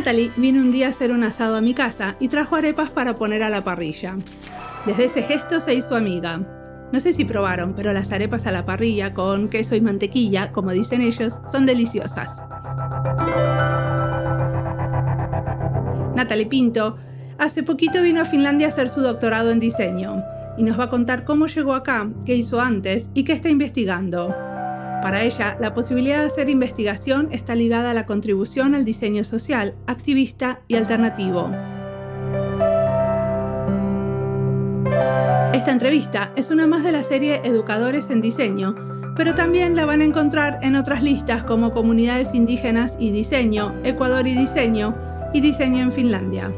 Natalie vino un día a hacer un asado a mi casa y trajo arepas para poner a la parrilla. Desde ese gesto se hizo amiga. No sé si probaron, pero las arepas a la parrilla con queso y mantequilla, como dicen ellos, son deliciosas. Natalie Pinto hace poquito vino a Finlandia a hacer su doctorado en diseño y nos va a contar cómo llegó acá, qué hizo antes y qué está investigando. Para ella, la posibilidad de hacer investigación está ligada a la contribución al diseño social, activista y alternativo. Esta entrevista es una más de la serie Educadores en Diseño, pero también la van a encontrar en otras listas como Comunidades Indígenas y Diseño, Ecuador y Diseño y Diseño en Finlandia.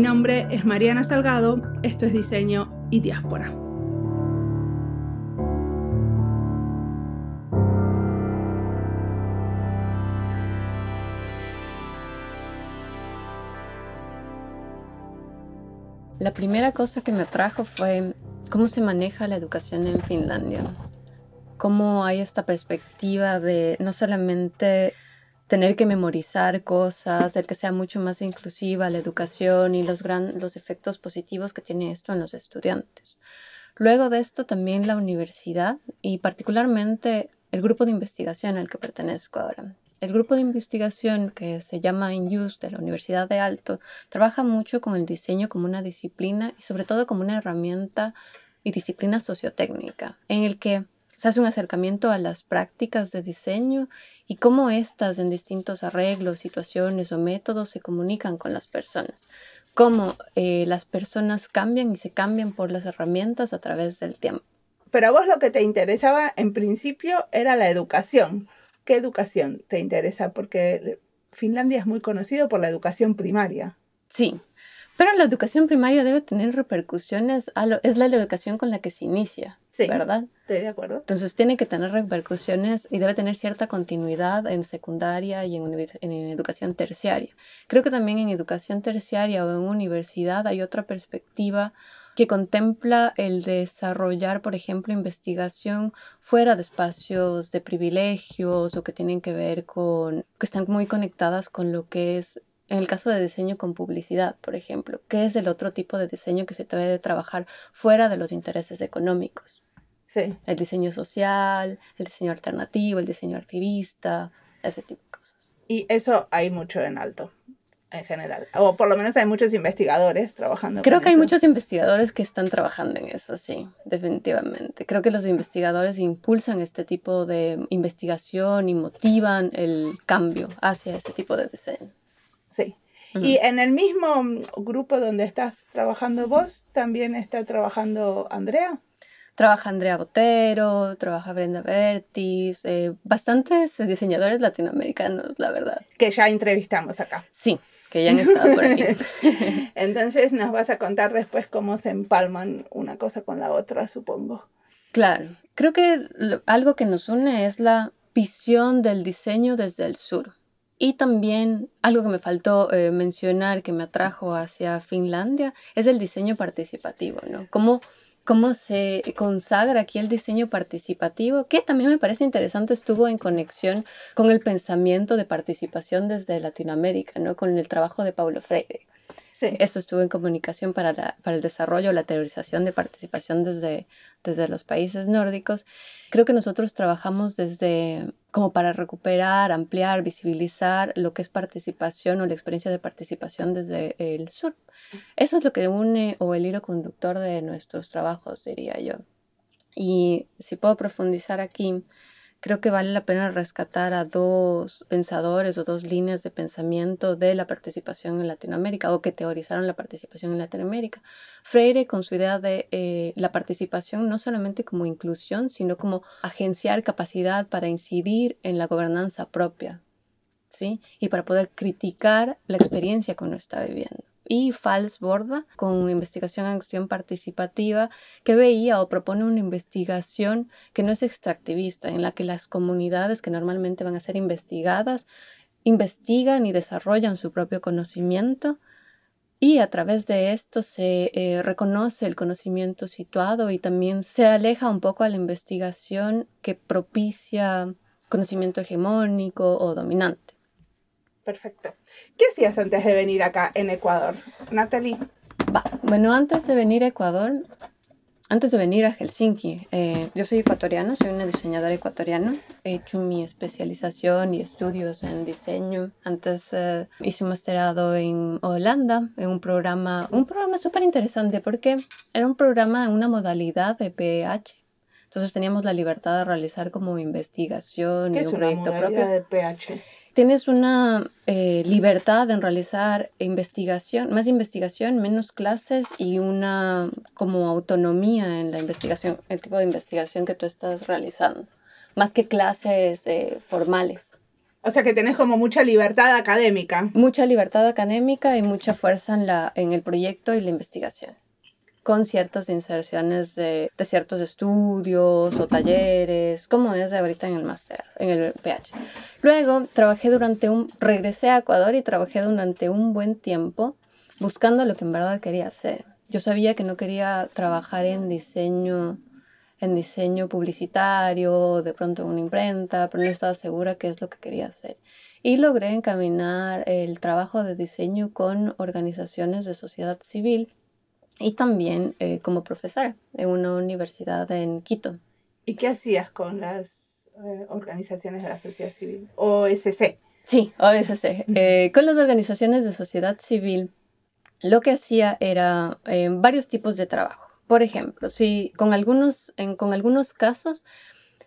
Mi nombre es Mariana Salgado, esto es Diseño y Diáspora. La primera cosa que me atrajo fue cómo se maneja la educación en Finlandia. Cómo hay esta perspectiva de no solamente tener que memorizar cosas, el que sea mucho más inclusiva la educación y los, gran, los efectos positivos que tiene esto en los estudiantes. Luego de esto también la universidad y particularmente el grupo de investigación al que pertenezco ahora. El grupo de investigación que se llama INUS de la Universidad de Alto trabaja mucho con el diseño como una disciplina y sobre todo como una herramienta y disciplina sociotécnica en el que se hace un acercamiento a las prácticas de diseño y cómo éstas en distintos arreglos, situaciones o métodos se comunican con las personas. Cómo eh, las personas cambian y se cambian por las herramientas a través del tiempo. Pero a vos lo que te interesaba en principio era la educación. ¿Qué educación te interesa? Porque Finlandia es muy conocido por la educación primaria. Sí, pero la educación primaria debe tener repercusiones, a lo, es la educación con la que se inicia, sí, ¿verdad? Estoy de acuerdo. Entonces tiene que tener repercusiones y debe tener cierta continuidad en secundaria y en, en educación terciaria. Creo que también en educación terciaria o en universidad hay otra perspectiva que contempla el desarrollar, por ejemplo, investigación fuera de espacios de privilegios o que tienen que ver con, que están muy conectadas con lo que es en el caso de diseño con publicidad, por ejemplo, ¿qué es el otro tipo de diseño que se debe de trabajar fuera de los intereses económicos? Sí. El diseño social, el diseño alternativo, el diseño activista, ese tipo de cosas. Y eso hay mucho en alto, en general. O por lo menos hay muchos investigadores trabajando. Creo que hay muchos investigadores que están trabajando en eso, sí, definitivamente. Creo que los investigadores impulsan este tipo de investigación y motivan el cambio hacia ese tipo de diseño. Sí. Y en el mismo mm, grupo donde estás trabajando vos, también está trabajando Andrea. Trabaja Andrea Botero, trabaja Brenda Bertis, eh, bastantes diseñadores latinoamericanos, la verdad. Que ya entrevistamos acá. Sí, que ya han estado por aquí. Entonces nos vas a contar después cómo se empalman una cosa con la otra, supongo. Claro, creo que algo que nos une es la visión del diseño desde el sur. Y también algo que me faltó eh, mencionar que me atrajo hacia Finlandia es el diseño participativo, ¿no? Cómo, cómo se consagra aquí el diseño participativo, que también me parece interesante, estuvo en conexión con el pensamiento de participación desde Latinoamérica, ¿no? Con el trabajo de Paulo Freire. Eso estuvo en comunicación para, para el desarrollo, la teorización de participación desde, desde los países nórdicos. Creo que nosotros trabajamos desde como para recuperar, ampliar, visibilizar lo que es participación o la experiencia de participación desde el sur. Eso es lo que une o el hilo conductor de nuestros trabajos, diría yo. Y si puedo profundizar aquí, creo que vale la pena rescatar a dos pensadores o dos líneas de pensamiento de la participación en Latinoamérica o que teorizaron la participación en Latinoamérica. Freire con su idea de eh, la participación no solamente como inclusión, sino como agenciar capacidad para incidir en la gobernanza propia, ¿sí? Y para poder criticar la experiencia que uno está viviendo y Fals Borda con investigación en acción participativa que veía o propone una investigación que no es extractivista, en la que las comunidades que normalmente van a ser investigadas investigan y desarrollan su propio conocimiento y a través de esto se eh, reconoce el conocimiento situado y también se aleja un poco a la investigación que propicia conocimiento hegemónico o dominante. Perfecto. ¿Qué hacías antes de venir acá en Ecuador, Natalie? Bueno, antes de venir a Ecuador, antes de venir a Helsinki, eh, yo soy ecuatoriana, soy una diseñadora ecuatoriana. He hecho mi especialización y estudios en diseño. Antes eh, hice un masterado en Holanda, en un programa, un programa súper interesante porque era un programa en una modalidad de PH. Entonces teníamos la libertad de realizar como investigación y un proyecto propio. de PH? Tienes una eh, libertad en realizar investigación, más investigación, menos clases y una como autonomía en la investigación, el tipo de investigación que tú estás realizando, más que clases eh, formales. O sea que tenés como mucha libertad académica. Mucha libertad académica y mucha fuerza en, la, en el proyecto y la investigación con ciertas inserciones de, de, ciertos estudios o talleres, como es de ahorita en el máster, en el PH. Luego trabajé durante un, regresé a Ecuador y trabajé durante un buen tiempo buscando lo que en verdad quería hacer. Yo sabía que no quería trabajar en diseño, en diseño publicitario, de pronto en una imprenta, pero no estaba segura qué es lo que quería hacer. Y logré encaminar el trabajo de diseño con organizaciones de sociedad civil y también eh, como profesora en una universidad en Quito. ¿Y qué hacías con las eh, organizaciones de la sociedad civil? OSC. Sí, OSC. Eh, con las organizaciones de sociedad civil, lo que hacía era varios tipos de trabajo. Por ejemplo, si con algunos, en, con algunos casos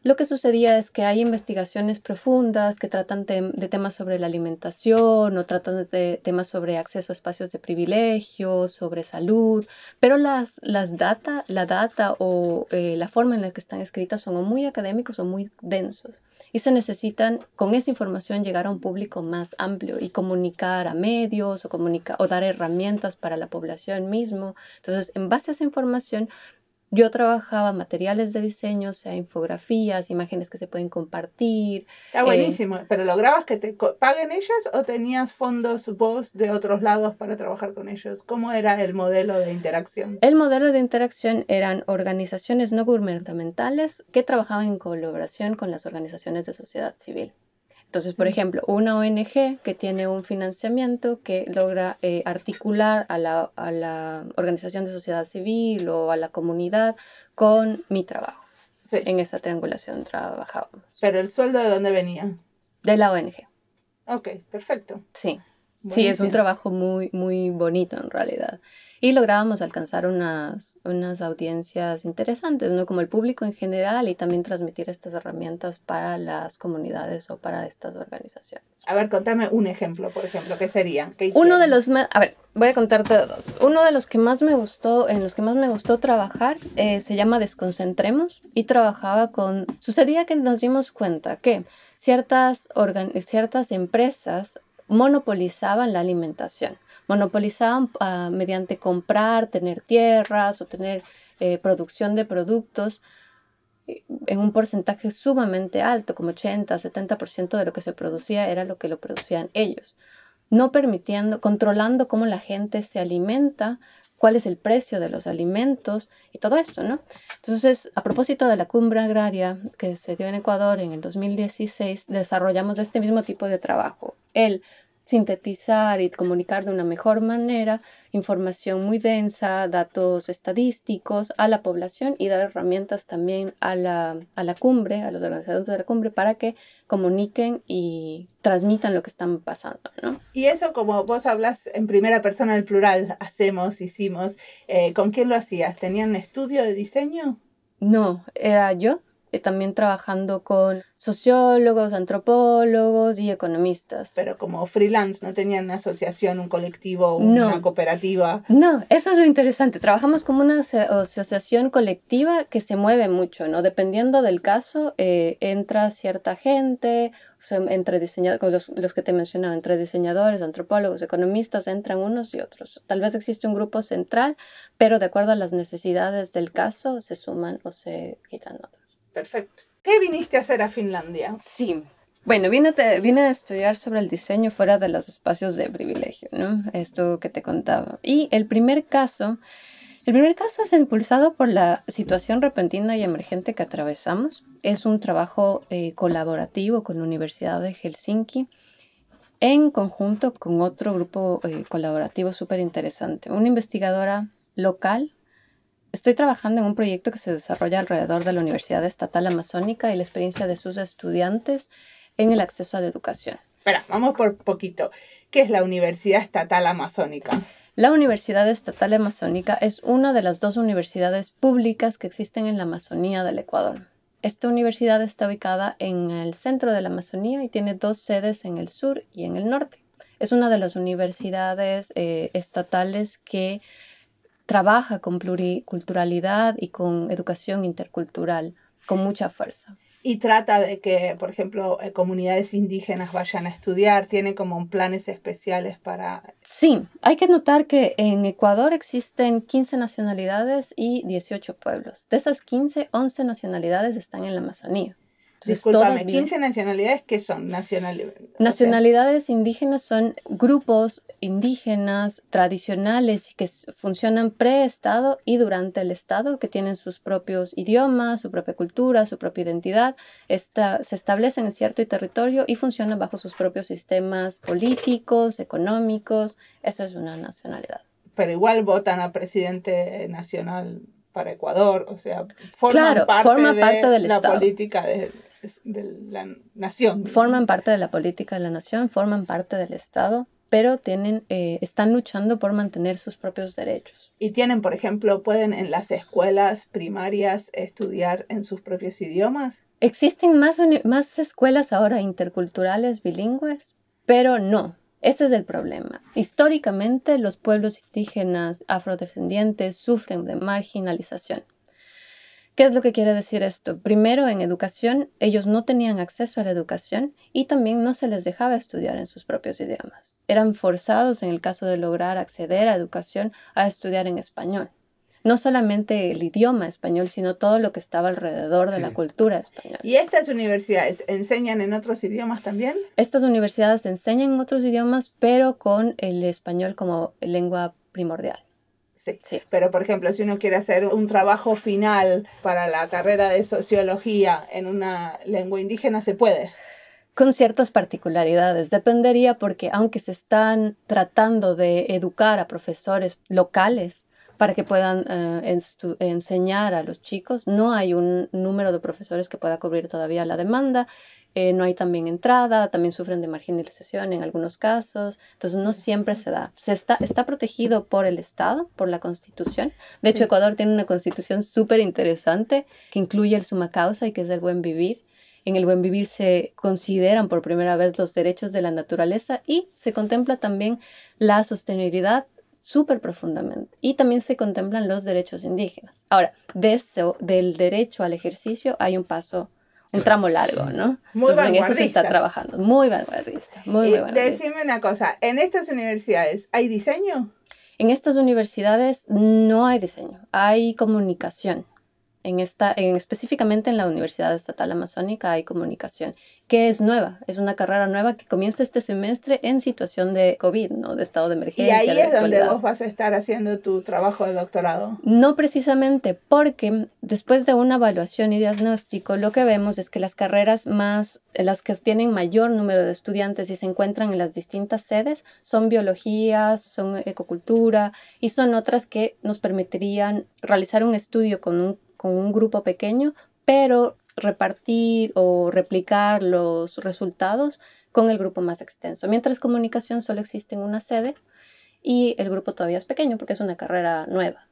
lo que sucedía es que hay investigaciones profundas que tratan de temas sobre la alimentación o tratan de temas sobre acceso a espacios de privilegio, sobre salud, pero las, las data, la data o eh, la forma en la que están escritas son muy académicos o muy densos y se necesitan con esa información llegar a un público más amplio y comunicar a medios o, comunicar, o dar herramientas para la población mismo. Entonces, en base a esa información, yo trabajaba materiales de diseño, sea infografías, imágenes que se pueden compartir. Está eh, buenísimo, pero ¿lograbas que te paguen ellas o tenías fondos vos de otros lados para trabajar con ellos? ¿Cómo era el modelo de interacción? El modelo de interacción eran organizaciones no gubernamentales que trabajaban en colaboración con las organizaciones de sociedad civil. Entonces, por ejemplo, una ONG que tiene un financiamiento que logra eh, articular a la, a la, organización de sociedad civil o a la comunidad con mi trabajo. En esa triangulación trabajábamos. ¿Pero el sueldo de dónde venía? De la ONG. Ok, perfecto. Sí. Sí, es un trabajo muy, muy bonito en realidad y lográbamos alcanzar unas, unas audiencias interesantes, ¿no? Como el público en general y también transmitir estas herramientas para las comunidades o para estas organizaciones. A ver, contame un ejemplo, por ejemplo, ¿qué sería? Uno de los más, a ver, voy a contarte dos. Uno de los que más me gustó, en los que más me gustó trabajar, eh, se llama Desconcentremos y trabajaba con, sucedía que nos dimos cuenta que ciertas, ciertas empresas monopolizaban la alimentación monopolizaban ah, mediante comprar, tener tierras o tener eh, producción de productos eh, en un porcentaje sumamente alto, como 80, 70% de lo que se producía era lo que lo producían ellos, no permitiendo, controlando cómo la gente se alimenta, cuál es el precio de los alimentos y todo esto, ¿no? Entonces, a propósito de la cumbre agraria que se dio en Ecuador en el 2016, desarrollamos este mismo tipo de trabajo, el sintetizar y comunicar de una mejor manera información muy densa, datos estadísticos a la población y dar herramientas también a la, a la cumbre, a los organizadores de la cumbre, para que comuniquen y transmitan lo que están pasando. ¿no? Y eso, como vos hablas en primera persona, el plural, hacemos, hicimos, eh, ¿con quién lo hacías? ¿Tenían estudio de diseño? No, era yo eh, también trabajando con sociólogos, antropólogos y economistas. Pero como freelance, ¿no tenían una asociación, un colectivo, una cooperativa? No, eso es lo interesante. Trabajamos como una asociación colectiva que se mueve mucho, ¿no? Dependiendo del caso, eh, entra cierta gente, entre diseñadores, los, los, que te mencionaba, entre diseñadores, antropólogos, economistas, entran unos y otros. Tal vez existe un grupo central, pero de acuerdo a las necesidades del caso, se suman o se quitan otros. Perfecto. ¿Qué viniste a hacer a Finlandia? Sí. Bueno, vine, a estudiar sobre el diseño fuera de los espacios de privilegio, ¿no? Esto que te contaba. Y el primer caso, el primer caso es impulsado por la situación repentina y emergente que atravesamos. Es un trabajo eh, colaborativo con la Universidad de Helsinki en conjunto con otro grupo eh, colaborativo súper interesante. Una investigadora local Estoy trabajando en un proyecto que se desarrolla alrededor de la Universidad Estatal Amazónica y la experiencia de sus estudiantes en el acceso a la educación. Espera, vamos por poquito. ¿Qué es la Universidad Estatal Amazónica? La Universidad Estatal Amazónica es una de las dos universidades públicas que existen en la Amazonía del Ecuador. Esta universidad está ubicada en el centro de la Amazonía y tiene dos sedes en el sur y en el norte. Es una de las universidades eh, estatales que trabaja con pluriculturalidad y con educación intercultural con mucha fuerza. Y trata de que, por ejemplo, eh, comunidades indígenas vayan a estudiar, tiene como planes especiales para... Sí, hay que notar que en Ecuador existen 15 nacionalidades y 18 pueblos. De esas 15, 11 nacionalidades están en la Amazonía. Disculpame, 15 nacionalidades, ¿qué son? nacionalidades indígenas son grupos indígenas tradicionales que funcionan pre-Estado y durante el Estado, que tienen sus propios idiomas, su propia cultura, su propia identidad, se establecen en cierto territorio y funcionan bajo sus propios sistemas políticos, económicos. Eso es una nacionalidad. Pero igual votan a presidente nacional para Ecuador, o sea, forman claro, parte, forma de parte de la Estado. política de, de la nación. Forman parte de la política de la nación, forman parte del Estado, pero tienen, eh, están luchando por mantener sus propios derechos. Y tienen, por ejemplo, pueden en las escuelas primarias estudiar en sus propios idiomas. Existen más, más escuelas ahora interculturales bilingües, pero no. Ese es el problema. Históricamente, los pueblos indígenas afrodescendientes sufren de marginalización. ¿Qué es lo que quiere decir esto? Primero, en educación, ellos no tenían acceso a la educación y también no se les dejaba estudiar en sus propios idiomas. Eran forzados, en el caso de lograr acceder a educación, a estudiar en español. No solamente el idioma español, sino todo lo que estaba alrededor de la cultura española. ¿Y estas universidades enseñan en otros idiomas también? Estas universidades enseñan en otros idiomas, pero con el español como lengua primordial. Sí. Pero, por ejemplo, si uno quiere hacer un trabajo final para la carrera de sociología en una lengua indígena, se puede. Con ciertas particularidades. Dependería porque, aunque se están tratando de educar a profesores locales, para que puedan eh, enseñar a los chicos. No hay un número de profesores que pueda cubrir todavía la demanda. Eh, no hay también entrada, también sufren de marginalización en algunos casos, entonces no siempre se da. Se está, está protegido por el Estado, por la Constitución. De hecho, Ecuador tiene una constitución súper interesante que incluye el suma causa y que es el buen vivir. En el buen vivir se consideran por primera vez los derechos de la naturaleza y se contempla también la sostenibilidad súper profundamente. Y también se contemplan los derechos indígenas. Ahora, de eso, del derecho al ejercicio, hay un paso, un tramo largo, ¿no? Muy Entonces, en eso se está trabajando. Muy vanguardista. Muy, muy vanguardista. Decime una cosa, ¿en estas universidades hay diseño? En estas universidades no hay diseño, hay comunicación en esta, en, específicamente en la Universidad Estatal Amazónica hay comunicación, que es nueva, es una carrera nueva que comienza este semestre en situación de COVID, ¿no? De estado de emergencia. Y ahí es donde vos vas a estar haciendo tu trabajo de doctorado. No precisamente, porque después de una evaluación y diagnóstico, lo que vemos es que las carreras más, las que tienen mayor número de estudiantes y se encuentran en las distintas sedes, son biologías, son ecocultura y son otras que nos permitirían realizar un estudio con un con un grupo pequeño, pero repartir o replicar los resultados con el grupo más extenso. Mientras comunicación solo existe en una sede y el grupo todavía es pequeño porque es una carrera nueva.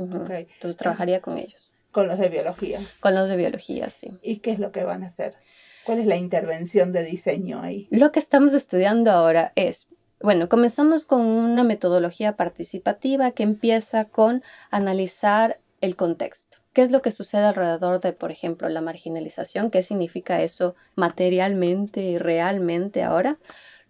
Entonces trabajaría con ellos. Con los de biología. Con los de biología, sí. ¿Y qué es lo que van a hacer? ¿Cuál es la intervención de diseño ahí? Lo que estamos estudiando ahora es, bueno, comenzamos con una metodología participativa que empieza con analizar el contexto. ¿Qué es lo que sucede alrededor de, por ejemplo, la marginalización? ¿Qué significa eso materialmente y realmente ahora?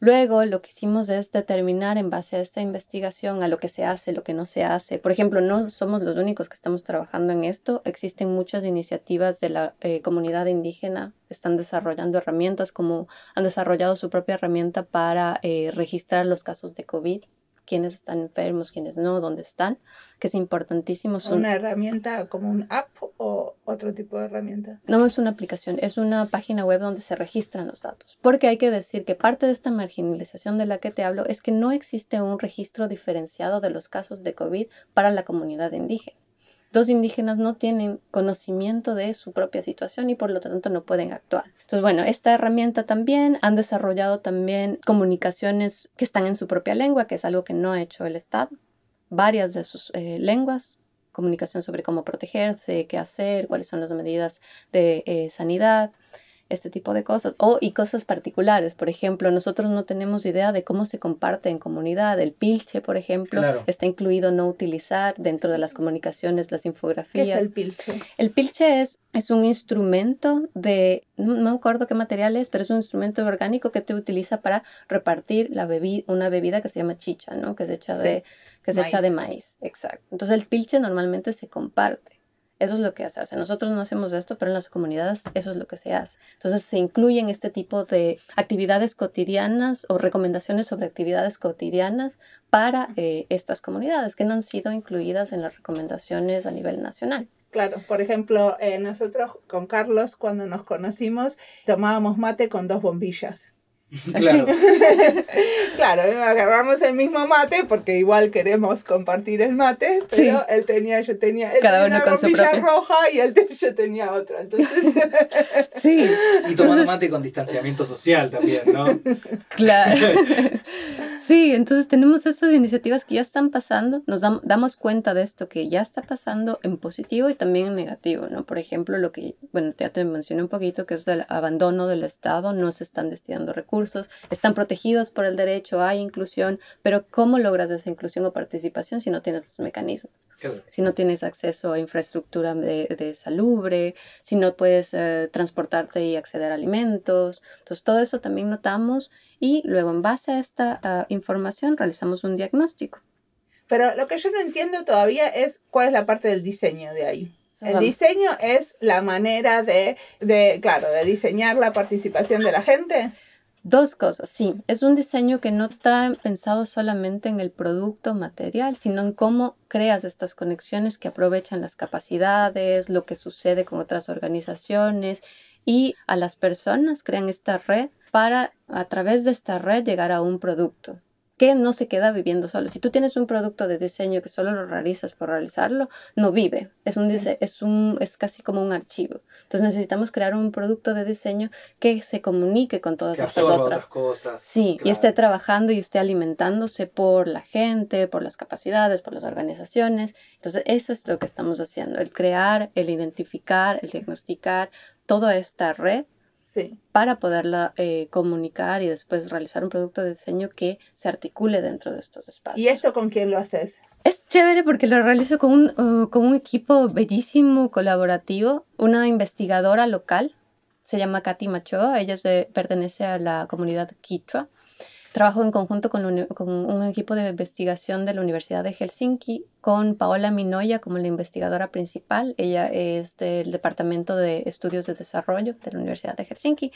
Luego lo que hicimos es determinar en base a esta investigación a lo que se hace, lo que no se hace. Por ejemplo, no somos los únicos que estamos trabajando en esto. Existen muchas iniciativas de la eh, comunidad indígena. Están desarrollando herramientas como han desarrollado su propia herramienta para eh, registrar los casos de COVID quiénes están enfermos, quiénes no, dónde están, que es importantísimo. ¿Una herramienta como un app o otro tipo de herramienta? No es una aplicación, es una página web donde se registran los datos. Porque hay que decir que parte de esta marginalización de la que te hablo es que no existe un registro diferenciado de los casos de COVID para la comunidad indígena dos indígenas no tienen conocimiento de su propia situación y por lo tanto no pueden actuar. Entonces, bueno, esta herramienta también han desarrollado también comunicaciones que están en su propia lengua, que es algo que no ha hecho el Estado. Varias de sus eh, lenguas, comunicación sobre cómo protegerse, qué hacer, cuáles son las medidas de eh, sanidad este tipo de cosas. O y cosas particulares. Por ejemplo, nosotros no tenemos idea de cómo se comparte en comunidad. El pilche, por ejemplo, está incluido no utilizar dentro de las comunicaciones, las infografías. ¿Qué es el pilche? El pilche es, es un instrumento de, no, me acuerdo qué material es, pero es un instrumento orgánico que te utiliza para repartir la bebida, una bebida que se llama chicha, ¿no? Que es hecha de que se echa de maíz, exacto. Entonces el pilche normalmente se comparte. Eso es lo que se hace. Nosotros no hacemos esto, pero en las comunidades eso es lo que se hace. Entonces se incluyen este tipo de actividades cotidianas o recomendaciones sobre actividades cotidianas para eh, estas comunidades que no han sido incluidas en las recomendaciones a nivel nacional. Claro, por ejemplo, eh, nosotros con Carlos cuando nos conocimos tomábamos mate con dos bombillas. Claro. claro, agarramos el mismo mate porque igual queremos compartir el mate, pero él tenía, yo tenía, él Cada tenía uno con su roja y él, yo tenía otra. Entonces... sí. Y tomando mate con distanciamiento social también, ¿no? Claro. sí, entonces tenemos estas iniciativas que ya están pasando, nos damos cuenta de esto que ya está pasando en positivo y también en negativo, ¿no? Por ejemplo, lo que, bueno, ya te mencioné un poquito, que es el abandono del Estado, no se están destinando recursos están protegidos por el derecho, hay inclusión, pero ¿cómo logras esa inclusión o participación si no tienes los mecanismos? Si no tienes acceso a infraestructura de, de salubre, si no puedes eh, transportarte y acceder a alimentos. Entonces, todo eso también notamos y luego en base a esta ah, información realizamos un diagnóstico. Pero lo que yo no entiendo todavía es cuál es la parte del diseño de ahí. El diseño es la manera de, de, claro, de diseñar la participación de la gente. Dos cosas, sí, es un diseño que no está pensado solamente en el producto material, sino en cómo creas estas conexiones que aprovechan las capacidades, lo que sucede con otras organizaciones y a las personas crean esta red para a través de esta red llegar a un producto que no se queda viviendo solo. Si tú tienes un producto de diseño que solo lo realizas por realizarlo, no vive. Es, un, es, un, es casi como un archivo. Entonces necesitamos crear un producto de diseño que se comunique con todas estas otras cosas. Sí, y esté trabajando y esté alimentándose por la gente, por las capacidades, por las organizaciones. Entonces eso es lo que estamos haciendo, el crear, el identificar, el diagnosticar toda esta red para poderla eh, comunicar y después realizar un producto de diseño que se articule dentro de estos espacios. ¿Y esto con quién lo haces? Es chévere porque lo realizo con un, uh, con un equipo bellísimo, colaborativo, una investigadora local, se llama Katy Machoa, ella pertenece a la comunidad Kitra Trabajo en conjunto con un, con un, equipo de investigación de la Universidad de Helsinki, con Paola Minoya como la investigadora principal. Ella es del Departamento de Estudios de Desarrollo de la Universidad de Helsinki,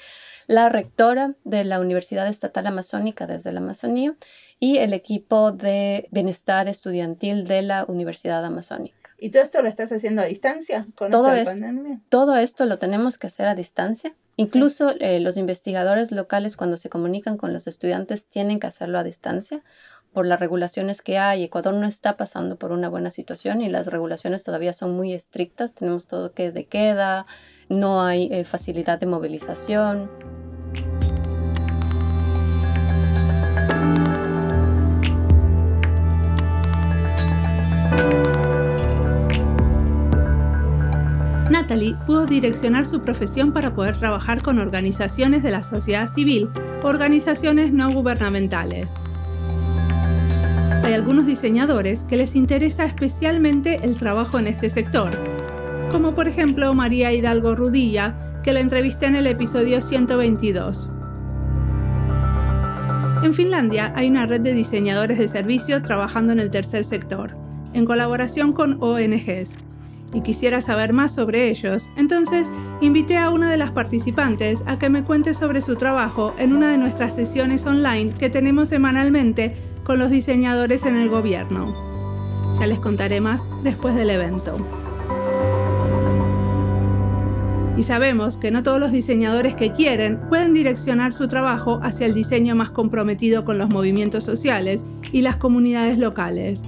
la rectora de la Universidad Estatal Amazónica desde la Amazonía y el equipo de bienestar estudiantil de la Universidad Amazónica. ¿Y todo esto lo estás haciendo a distancia con todo pandemia? Todo esto lo tenemos que hacer a distancia. Incluso eh, los investigadores locales cuando se comunican con los estudiantes tienen que hacerlo a distancia por las regulaciones que hay. Ecuador no está pasando por una buena situación y las regulaciones todavía son muy estrictas. Tenemos todo que de queda, no hay eh, facilidad de movilización. Natalie pudo direccionar su profesión para poder trabajar con organizaciones de la sociedad civil, organizaciones no gubernamentales. Hay algunos diseñadores que les interesa especialmente el trabajo en este sector, como por ejemplo María Hidalgo Rudilla, que la entrevisté en el episodio 122. En Finlandia hay una red de diseñadores de servicio trabajando en el tercer sector, en colaboración con ONGs. Y quisiera saber más sobre ellos, entonces invité a una de las participantes a que me cuente sobre su trabajo en una de nuestras sesiones online que tenemos semanalmente con los diseñadores en el gobierno. Ya les contaré más después del evento. Y sabemos que no todos los diseñadores que quieren pueden direccionar su trabajo hacia el diseño más comprometido con los movimientos sociales y las comunidades locales.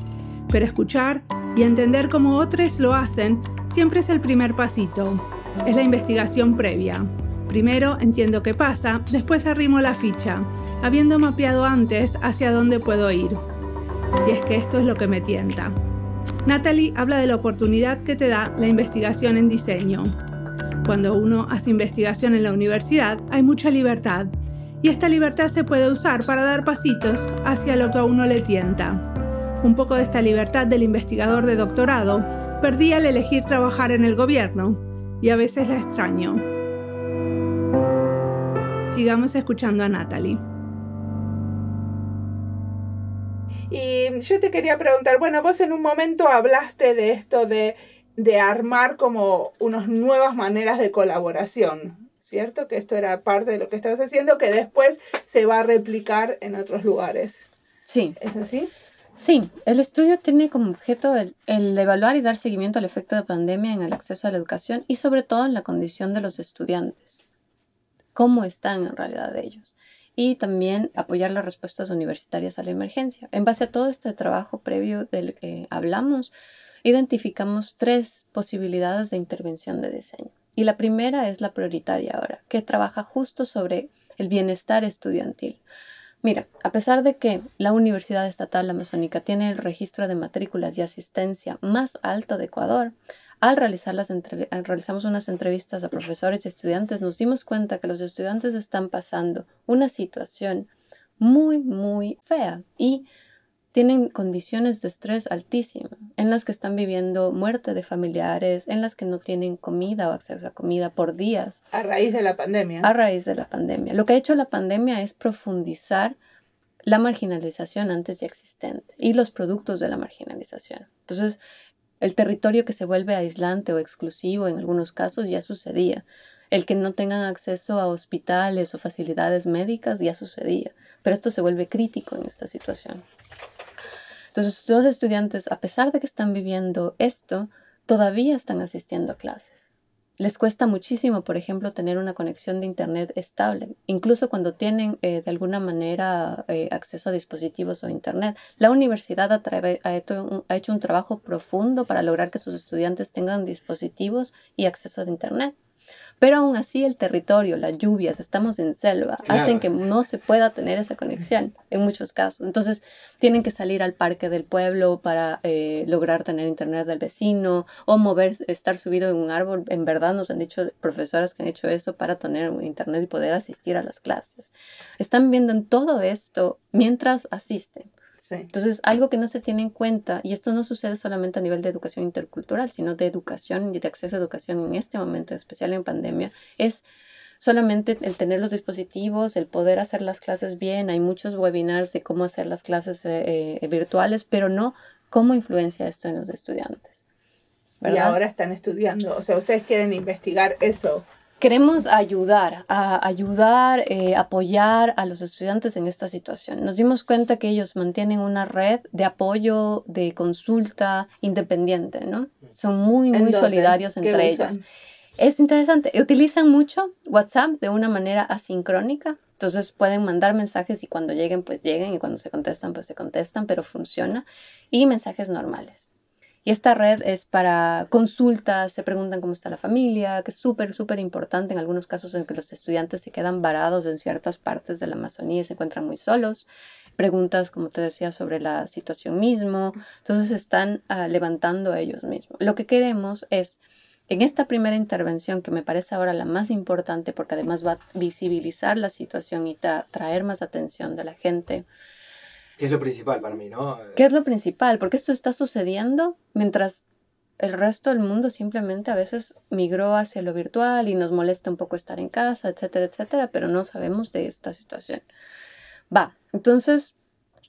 Pero escuchar y entender cómo otros lo hacen siempre es el primer pasito. Es la investigación previa. Primero entiendo qué pasa, después arrimo la ficha, habiendo mapeado antes hacia dónde puedo ir. Si es que esto es lo que me tienta. Natalie habla de la oportunidad que te da la investigación en diseño. Cuando uno hace investigación en la universidad hay mucha libertad y esta libertad se puede usar para dar pasitos hacia lo que a uno le tienta. Un poco de esta libertad del investigador de doctorado perdí al elegir trabajar en el gobierno y a veces la extraño. Sigamos escuchando a Natalie. Y yo te quería preguntar, bueno, vos en un momento hablaste de esto de de armar como unas nuevas maneras de colaboración, ¿cierto? Que esto era parte de lo que estabas haciendo, que después se va a replicar en otros lugares. Sí. ¿Es así? Sí, el estudio tiene como objeto el, evaluar y dar seguimiento al efecto de pandemia en el acceso a la educación y sobre todo en la condición de los estudiantes. ¿Cómo están en realidad ellos? Y también apoyar las respuestas universitarias a la emergencia. En base a todo este trabajo previo del que hablamos, identificamos tres posibilidades de intervención de diseño. Y la primera es la prioritaria ahora, que trabaja justo sobre el bienestar estudiantil. Mira, a pesar de que la Universidad Estatal Amazónica tiene el registro de matrículas y asistencia más alto de Ecuador, al realizar las realizamos unas entrevistas a profesores y estudiantes, nos dimos cuenta que los estudiantes están pasando una situación muy, muy fea y tienen condiciones de estrés altísimas, en las que están viviendo muerte de familiares, en las que no tienen comida o acceso a comida por días. A raíz de la pandemia. A raíz de la pandemia. Lo que ha hecho la pandemia es profundizar la marginalización antes ya existente y los productos de la marginalización. Entonces, el territorio que se vuelve aislante o exclusivo en algunos casos ya sucedía. El que no tengan acceso a hospitales o facilidades médicas ya sucedía. Pero esto se vuelve crítico en esta situación. Entonces, los estudiantes, a pesar de que están viviendo esto, todavía están asistiendo a clases. Les cuesta muchísimo, por ejemplo, tener una conexión de Internet estable, incluso cuando tienen eh, de alguna manera eh, acceso a dispositivos o Internet. La universidad ha, hecho un trabajo profundo para lograr que sus estudiantes tengan dispositivos y acceso a Internet. Pero aún así el territorio, las lluvias, estamos en selva, hacen que no se pueda tener esa conexión en muchos casos. Entonces tienen que salir al parque del pueblo para eh, lograr tener internet del vecino o mover, estar subido en un árbol. En verdad nos han dicho profesoras que han hecho eso para tener internet y poder asistir a las clases. Están viendo en todo esto mientras asisten. Entonces, algo que no se tiene en cuenta, y esto no sucede solamente a nivel de educación intercultural, sino de educación y de acceso a educación en este momento, especial en pandemia, es solamente el tener los dispositivos, el poder hacer las clases bien. Hay muchos webinars de cómo hacer las clases eh, eh, virtuales, pero no cómo influencia esto en los estudiantes. Y ahora están estudiando, o sea, ustedes quieren investigar eso Queremos ayudar, a ayudar, eh, apoyar a los estudiantes en esta situación. Nos dimos cuenta que ellos mantienen una red de apoyo, de consulta independiente, ¿no? Son muy, muy solidarios entre ellos. Es interesante, utilizan mucho WhatsApp de una manera asincrónica, entonces pueden mandar mensajes y cuando lleguen, pues lleguen y cuando se contestan, pues se contestan, pero funciona. Y mensajes normales. Y esta red es para consultas, se preguntan cómo está la familia, que es súper, súper importante en algunos casos en que los estudiantes se quedan varados en ciertas partes de la Amazonía y se encuentran muy solos. Preguntas, como te decía, sobre la situación mismo. Entonces están ah, levantando a ellos mismos. Lo que queremos es, en esta primera intervención, que me parece ahora la más importante porque además va a visibilizar la situación y traer más atención de la gente, ¿Qué es lo principal para mí, no? ¿Qué es lo principal? Porque esto está sucediendo mientras el resto del mundo simplemente a veces migró hacia lo virtual y nos molesta un poco estar en casa, etcétera, etcétera, pero no sabemos de esta situación. Va, entonces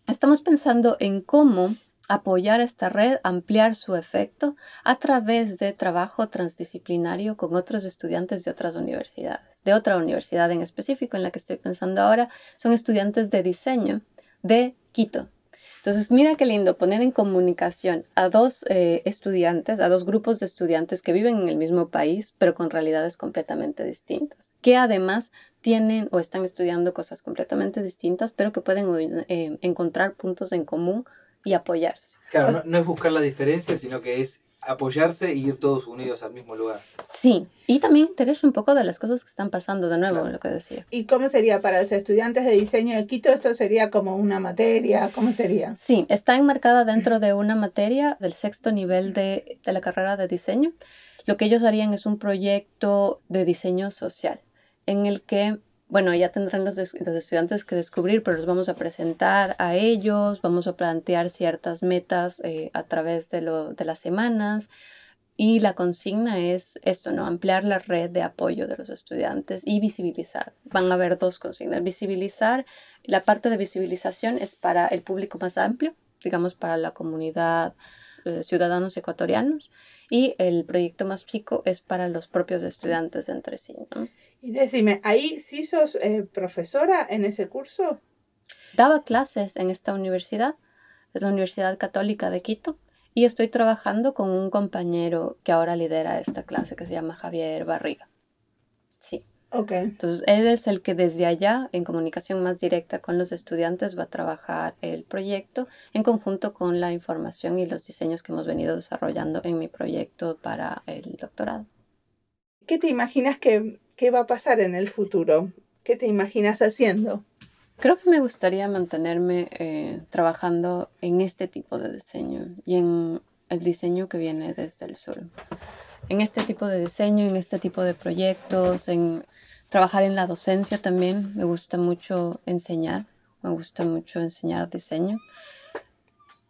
estamos pensando en cómo apoyar esta red, ampliar su efecto a través de trabajo transdisciplinario con otros estudiantes de otras universidades. De otra universidad en específico en la que estoy pensando ahora, son estudiantes de diseño de Quito. Entonces, mira qué lindo poner en comunicación a dos eh, estudiantes, a dos grupos de estudiantes que viven en el mismo país, pero con realidades completamente distintas, que además tienen o están estudiando cosas completamente distintas, pero que pueden eh, encontrar puntos en común y apoyarse. Claro, no, es buscar la diferencia, sino que es apoyarse y ir todos unidos al mismo lugar. Sí, y también enterarse un poco de las cosas que están pasando, de nuevo, lo que decía. ¿Y cómo sería para los estudiantes de diseño de Quito? ¿Esto sería como una materia? ¿Cómo sería? Sí, está enmarcada dentro de una materia del sexto nivel de, de la carrera de diseño. Lo que ellos harían es un proyecto de diseño social en el que bueno, ya tendrán los, estudiantes que descubrir, pero los vamos a presentar a ellos, vamos a plantear ciertas metas eh, a través de, lo, de las semanas. Y la consigna es esto, ¿no? Ampliar la red de apoyo de los estudiantes y visibilizar. Van a haber dos consignas. Visibilizar, la parte de visibilización es para el público más amplio, digamos para la comunidad eh, ciudadanos ecuatorianos y el proyecto más chico es para los propios estudiantes entre sí. ¿no? Y decime, ¿ahí sí sos eh, profesora en ese curso? Daba clases en esta universidad, es la Universidad Católica de Quito, y estoy trabajando con un compañero que ahora lidera esta clase que se llama Javier Barriga. Sí. Okay. Entonces, él es el que desde allá, en comunicación más directa con los estudiantes, va a trabajar el proyecto en conjunto con la información y los diseños que hemos venido desarrollando en mi proyecto para el doctorado. ¿Qué te imaginas que, va a pasar en el futuro? ¿Qué te imaginas haciendo? Creo que me gustaría mantenerme eh, trabajando en este tipo de diseño y en el diseño que viene desde el sur. En este tipo de diseño, en este tipo de proyectos, en trabajar en la docencia también. Me gusta mucho enseñar, me gusta mucho enseñar diseño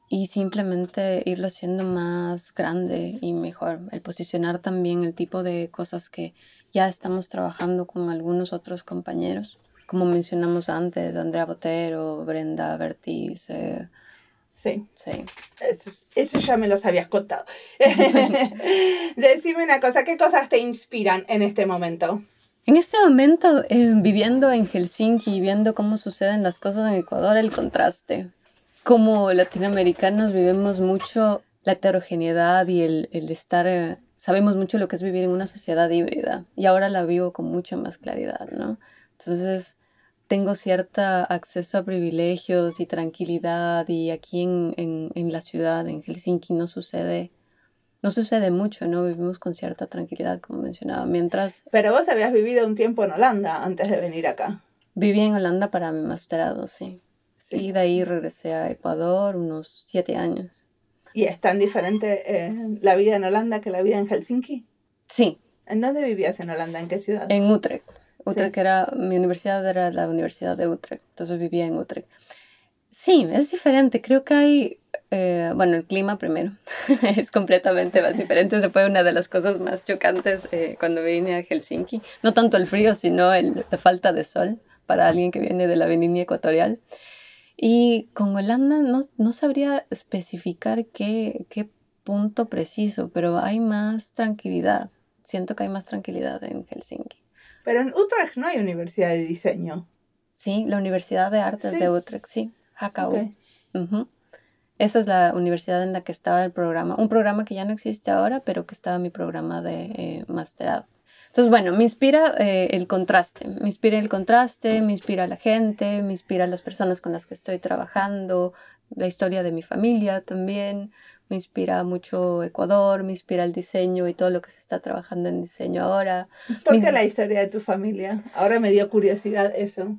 y simplemente irlo haciendo más grande y mejor. El posicionar también el tipo de cosas que ya estamos trabajando con algunos otros compañeros, como mencionamos antes, Andrea Botero, Brenda Bertiz. Eh, sí. Sí. Eso, eso, ya me los habías contado. Decime una cosa, ¿qué cosas te inspiran en este momento? En este momento, eh, viviendo en Helsinki y viendo cómo suceden las cosas en Ecuador, el contraste. Como latinoamericanos vivimos mucho la heterogeneidad y el, estar, eh, sabemos mucho lo que es vivir en una sociedad híbrida y ahora la vivo con mucha más claridad, ¿no? Entonces, tengo cierto acceso a privilegios y tranquilidad y aquí en, en la ciudad, en Helsinki, no sucede no sucede mucho, ¿no? Vivimos con cierta tranquilidad, como mencionaba, mientras... Pero vos habías vivido un tiempo en Holanda antes de venir acá. Viví en Holanda para mi masterado, sí. sí. Y de ahí regresé a Ecuador unos siete años. ¿Y es tan diferente eh, la vida en Holanda que la vida en Helsinki? Sí. ¿En dónde vivías en Holanda? ¿En qué ciudad? En Utrecht. Utrecht era, mi universidad era la Universidad de Utrecht, entonces vivía en Utrecht. Sí, es diferente. Creo que hay, eh, bueno, el clima primero es completamente más diferente. Se fue una de las cosas más chocantes eh, cuando vine a Helsinki. No tanto el frío, sino el, la falta de sol para alguien que viene de la avenida ecuatorial. Y con Holanda no, no sabría especificar qué, qué punto preciso, pero hay más tranquilidad. Siento que hay más tranquilidad en Helsinki. Pero en Utrecht no hay universidad de diseño. Sí, la Universidad de Artes ¿Sí? de Utrecht, sí. HKU. Esa es la universidad en la que estaba el programa, un programa que ya no existe ahora, pero que estaba mi programa de eh, masterado. Entonces, bueno, me inspira eh, el contraste, me inspira el contraste, me inspira la gente, me inspira las personas con las que estoy trabajando, la historia de mi familia también, me inspira mucho Ecuador, me inspira el diseño y todo lo que se está trabajando en diseño ahora. ¿Por qué la historia de tu familia? Ahora me dio curiosidad eso.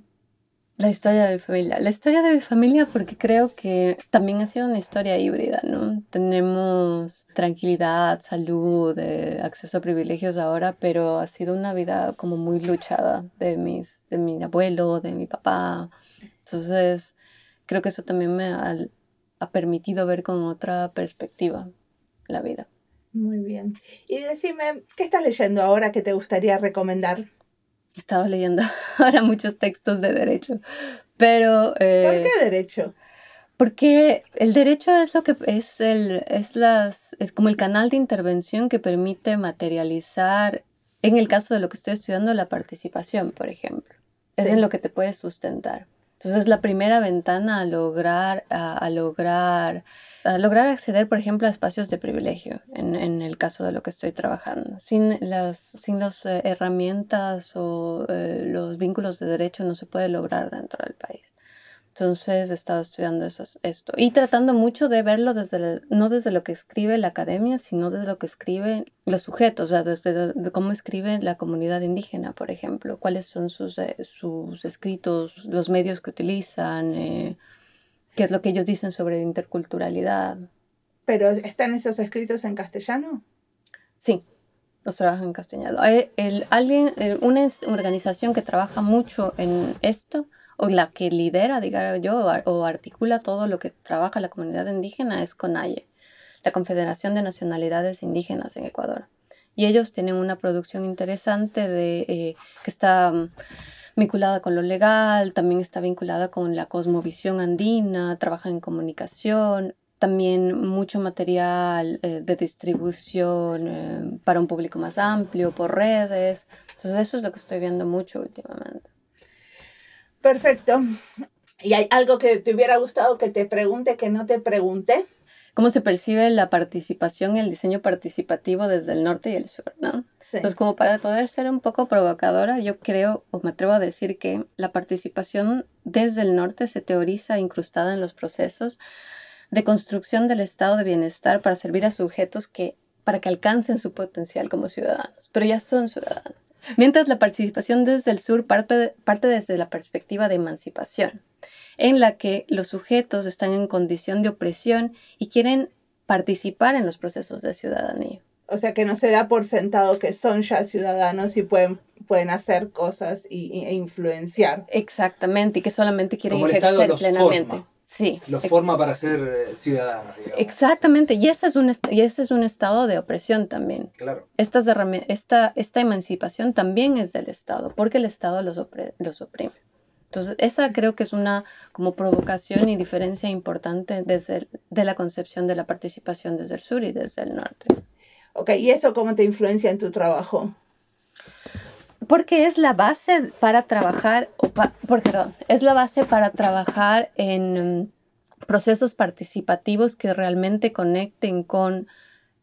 La historia de mi familia. La historia de mi familia porque creo que también ha sido una historia híbrida, ¿no? Tenemos tranquilidad, salud, eh, acceso a privilegios ahora, pero ha sido una vida como muy luchada de, mis, de mi abuelo, de mi papá. Entonces, creo que eso también me ha, ha permitido ver con otra perspectiva la vida. Muy bien. Y decime, ¿qué estás leyendo ahora que te gustaría recomendar? Estaba leyendo ahora muchos textos de derecho, Pero... eh, ¿Por qué derecho? Porque el derecho es lo que es el es las es como el canal de intervención que permite materializar en el caso de lo que estoy estudiando la participación, por ejemplo. Es Sí. en lo que te puedes sustentar. Entonces la primera ventana a lograr a, lograr lograr acceder, por ejemplo, a espacios de privilegio en, en el caso de lo que estoy trabajando. Sin las sin las eh, herramientas o eh, los vínculos de derecho no se puede lograr dentro del país. Entonces he estado estudiando eso, esto y tratando mucho de verlo desde el- no desde lo que escribe la academia, sino desde lo que escriben los sujetos, o sea, desde lo- de cómo escribe la comunidad indígena, por ejemplo, cuáles son sus, eh, sus escritos, los medios que utilizan, eh, qué es lo que ellos dicen sobre interculturalidad. ¿Pero están esos escritos en castellano? Sí, los trabajan en castellano. Eh, el- alguien, eh, una organización que trabaja mucho en esto, o la que lidera, diga yo, o, ar- o articula todo lo que trabaja la comunidad indígena es CONAIE, la Confederación de Nacionalidades Indígenas en Ecuador. Y ellos tienen una producción interesante de, eh, que está mm, vinculada con lo legal, también está vinculada con la cosmovisión andina, trabajan en comunicación, también mucho material eh, de distribución eh, para un público más amplio por redes. Entonces eso es lo que estoy viendo mucho últimamente. Perfecto. ¿Y hay algo que te hubiera gustado que te pregunte que no te pregunté? ¿Cómo se percibe la participación y el diseño participativo desde el norte y el sur? ¿no? Sí. Entonces, como para poder ser un poco provocadora, yo creo o me atrevo a decir que la participación desde el norte se teoriza incrustada en los procesos de construcción del estado de bienestar para servir a sujetos que para que alcancen su potencial como ciudadanos, pero ya son ciudadanos. Mientras la participación desde el sur parte, parte desde la perspectiva de emancipación, en la que los sujetos están en condición de opresión y quieren participar en los procesos de ciudadanía. O sea, que no se da por sentado que son ya ciudadanos y pueden, pueden hacer cosas y, y- e influenciar. Exactamente, y que solamente quieren Como ejercer plenamente. forma. Sí. Los forma para ser eh, ciudadanos, digamos. Exactamente, y ese, es un, y ese es un estado de opresión también. Claro. Estas esta, esta emancipación también es del Estado, porque el Estado los, opre- los oprime. Entonces, esa creo que es una como provocación y diferencia importante desde el- de la concepción de la participación desde el sur y desde el norte. Ok, ¿y eso cómo te influencia en tu trabajo? Porque es la base para trabajar, es la base para trabajar en mm, procesos participativos que realmente conecten con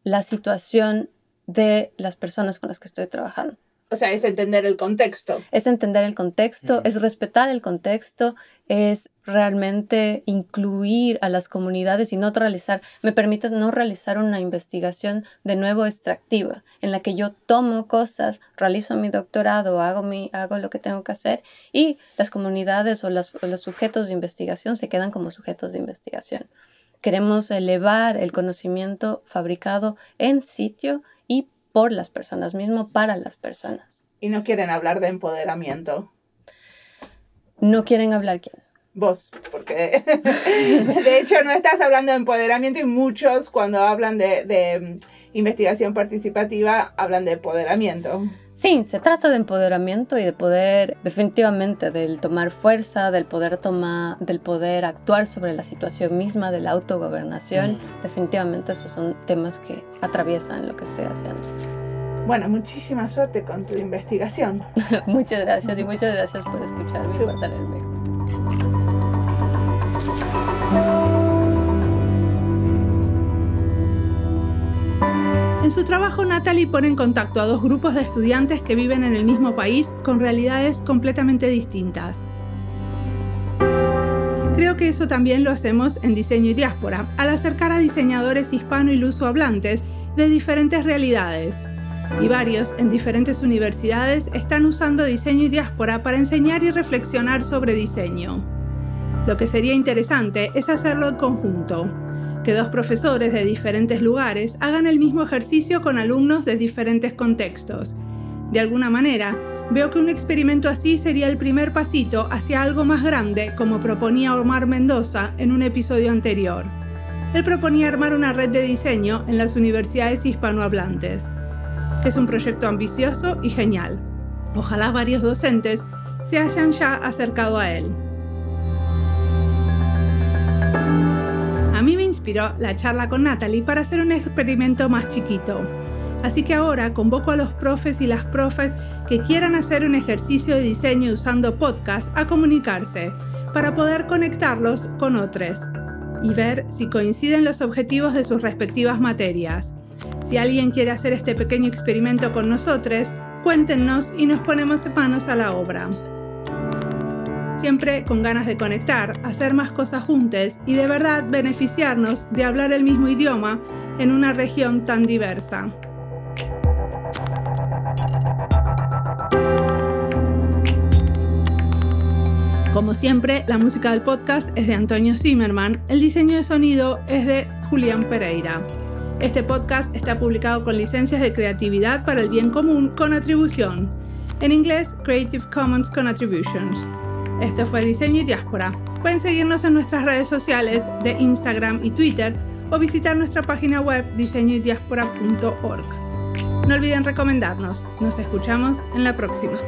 la situación de las personas con las que estoy trabajando. O sea, es entender el contexto. Es entender el contexto, es respetar el contexto, es realmente incluir a las comunidades y no realizar, me permite no realizar una investigación de nuevo extractiva, en la que yo tomo cosas, realizo mi doctorado, hago, mi, hago lo que tengo que hacer y las comunidades o, las- o los sujetos de investigación se quedan como sujetos de investigación. Queremos elevar el conocimiento fabricado en sitio y por las personas, mismo para las personas. Y no quieren hablar de empoderamiento. No quieren hablar quién. Vos, porque de hecho no estás hablando de empoderamiento y muchos cuando hablan de, de, mm, investigación participativa hablan de empoderamiento. Sí, se trata de empoderamiento y de poder, definitivamente, del tomar fuerza, del poder tomar, del poder actuar sobre la situación misma, de la autogobernación. Mm. Definitivamente esos son temas que atraviesan lo que estoy haciendo. Bueno, muchísima suerte con tu investigación. muchas gracias y muchas gracias por escucharme y por tenerme. En su trabajo, Natalie pone en contacto a dos grupos de estudiantes que viven en el mismo país con realidades completamente distintas. Creo que eso también lo hacemos en Diseño y Diáspora, al acercar a diseñadores hispano y lusohablantes de diferentes realidades. Y varios, en diferentes universidades, están usando diseño y diáspora para enseñar y reflexionar sobre diseño. Lo que sería interesante es hacerlo en conjunto, que dos profesores de diferentes lugares hagan el mismo ejercicio con alumnos de diferentes contextos. De alguna manera, veo que un experimento así sería el primer pasito hacia algo más grande, como proponía Omar Mendoza en un episodio anterior. Él proponía armar una red de diseño en las universidades hispanohablantes. Es un proyecto ambicioso y genial. Ojalá varios docentes se hayan ya acercado a él. Inspiró la charla con Natalie para hacer un experimento más chiquito. Así que ahora convoco a los profes y las profes que quieran hacer un ejercicio de diseño usando podcast a comunicarse para poder conectarlos con otros y ver si coinciden los objetivos de sus respectivas materias. Si alguien quiere hacer este pequeño experimento con nosotros, cuéntenos y nos ponemos manos a la obra. Siempre con ganas de conectar, hacer más cosas juntos y de verdad beneficiarnos de hablar el mismo idioma en una región tan diversa. Como siempre, la música del podcast es de Antonio Zimmerman, el diseño de sonido es de Julián Pereira. Este podcast está publicado con licencias de creatividad para el bien común con atribución. En inglés, Creative Commons con Attributions. Esto fue Diseño y Diáspora. Pueden seguirnos en nuestras redes sociales de Instagram y Twitter o visitar nuestra página web diseñoydiaspora.org. No olviden recomendarnos. Nos escuchamos en la próxima.